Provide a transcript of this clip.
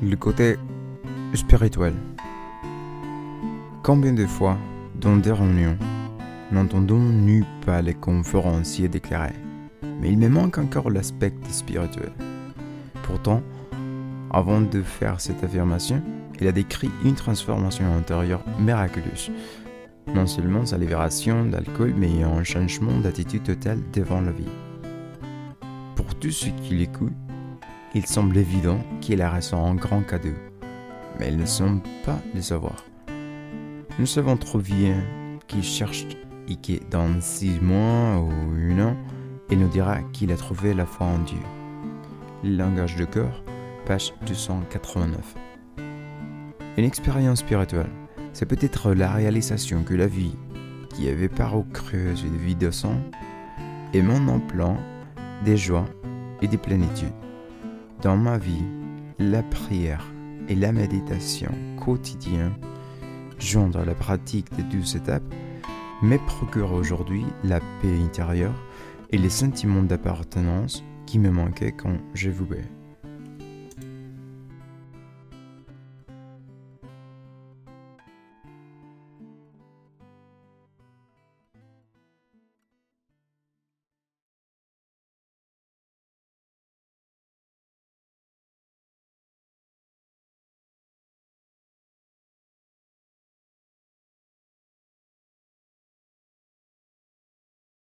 Le côté spirituel. Combien de fois, dans des réunions, n'entendons-nous pas les conférenciers déclarer Mais il me manque encore l'aspect spirituel. Pourtant, avant de faire cette affirmation, il a décrit une transformation intérieure miraculeuse. Non seulement sa libération d'alcool, mais un changement d'attitude totale devant la vie. Pour tous ceux qui l'écoutent, il semble évident qu'il a reçu un grand cadeau, mais ils ne semblent pas le savoir. Nous savons trop bien qu'il cherche et dans six mois ou un an, il nous dira qu'il a trouvé la foi en Dieu. Langage de cœur, page 289. Une expérience spirituelle, c'est peut-être la réalisation que la vie, qui avait par creuse de vie de sang, est mon plan des joies et des plénitudes. Dans ma vie, la prière et la méditation quotidienne, joindre la pratique des douze étapes, me procurent aujourd'hui la paix intérieure et les sentiments d'appartenance qui me manquaient quand je vivais.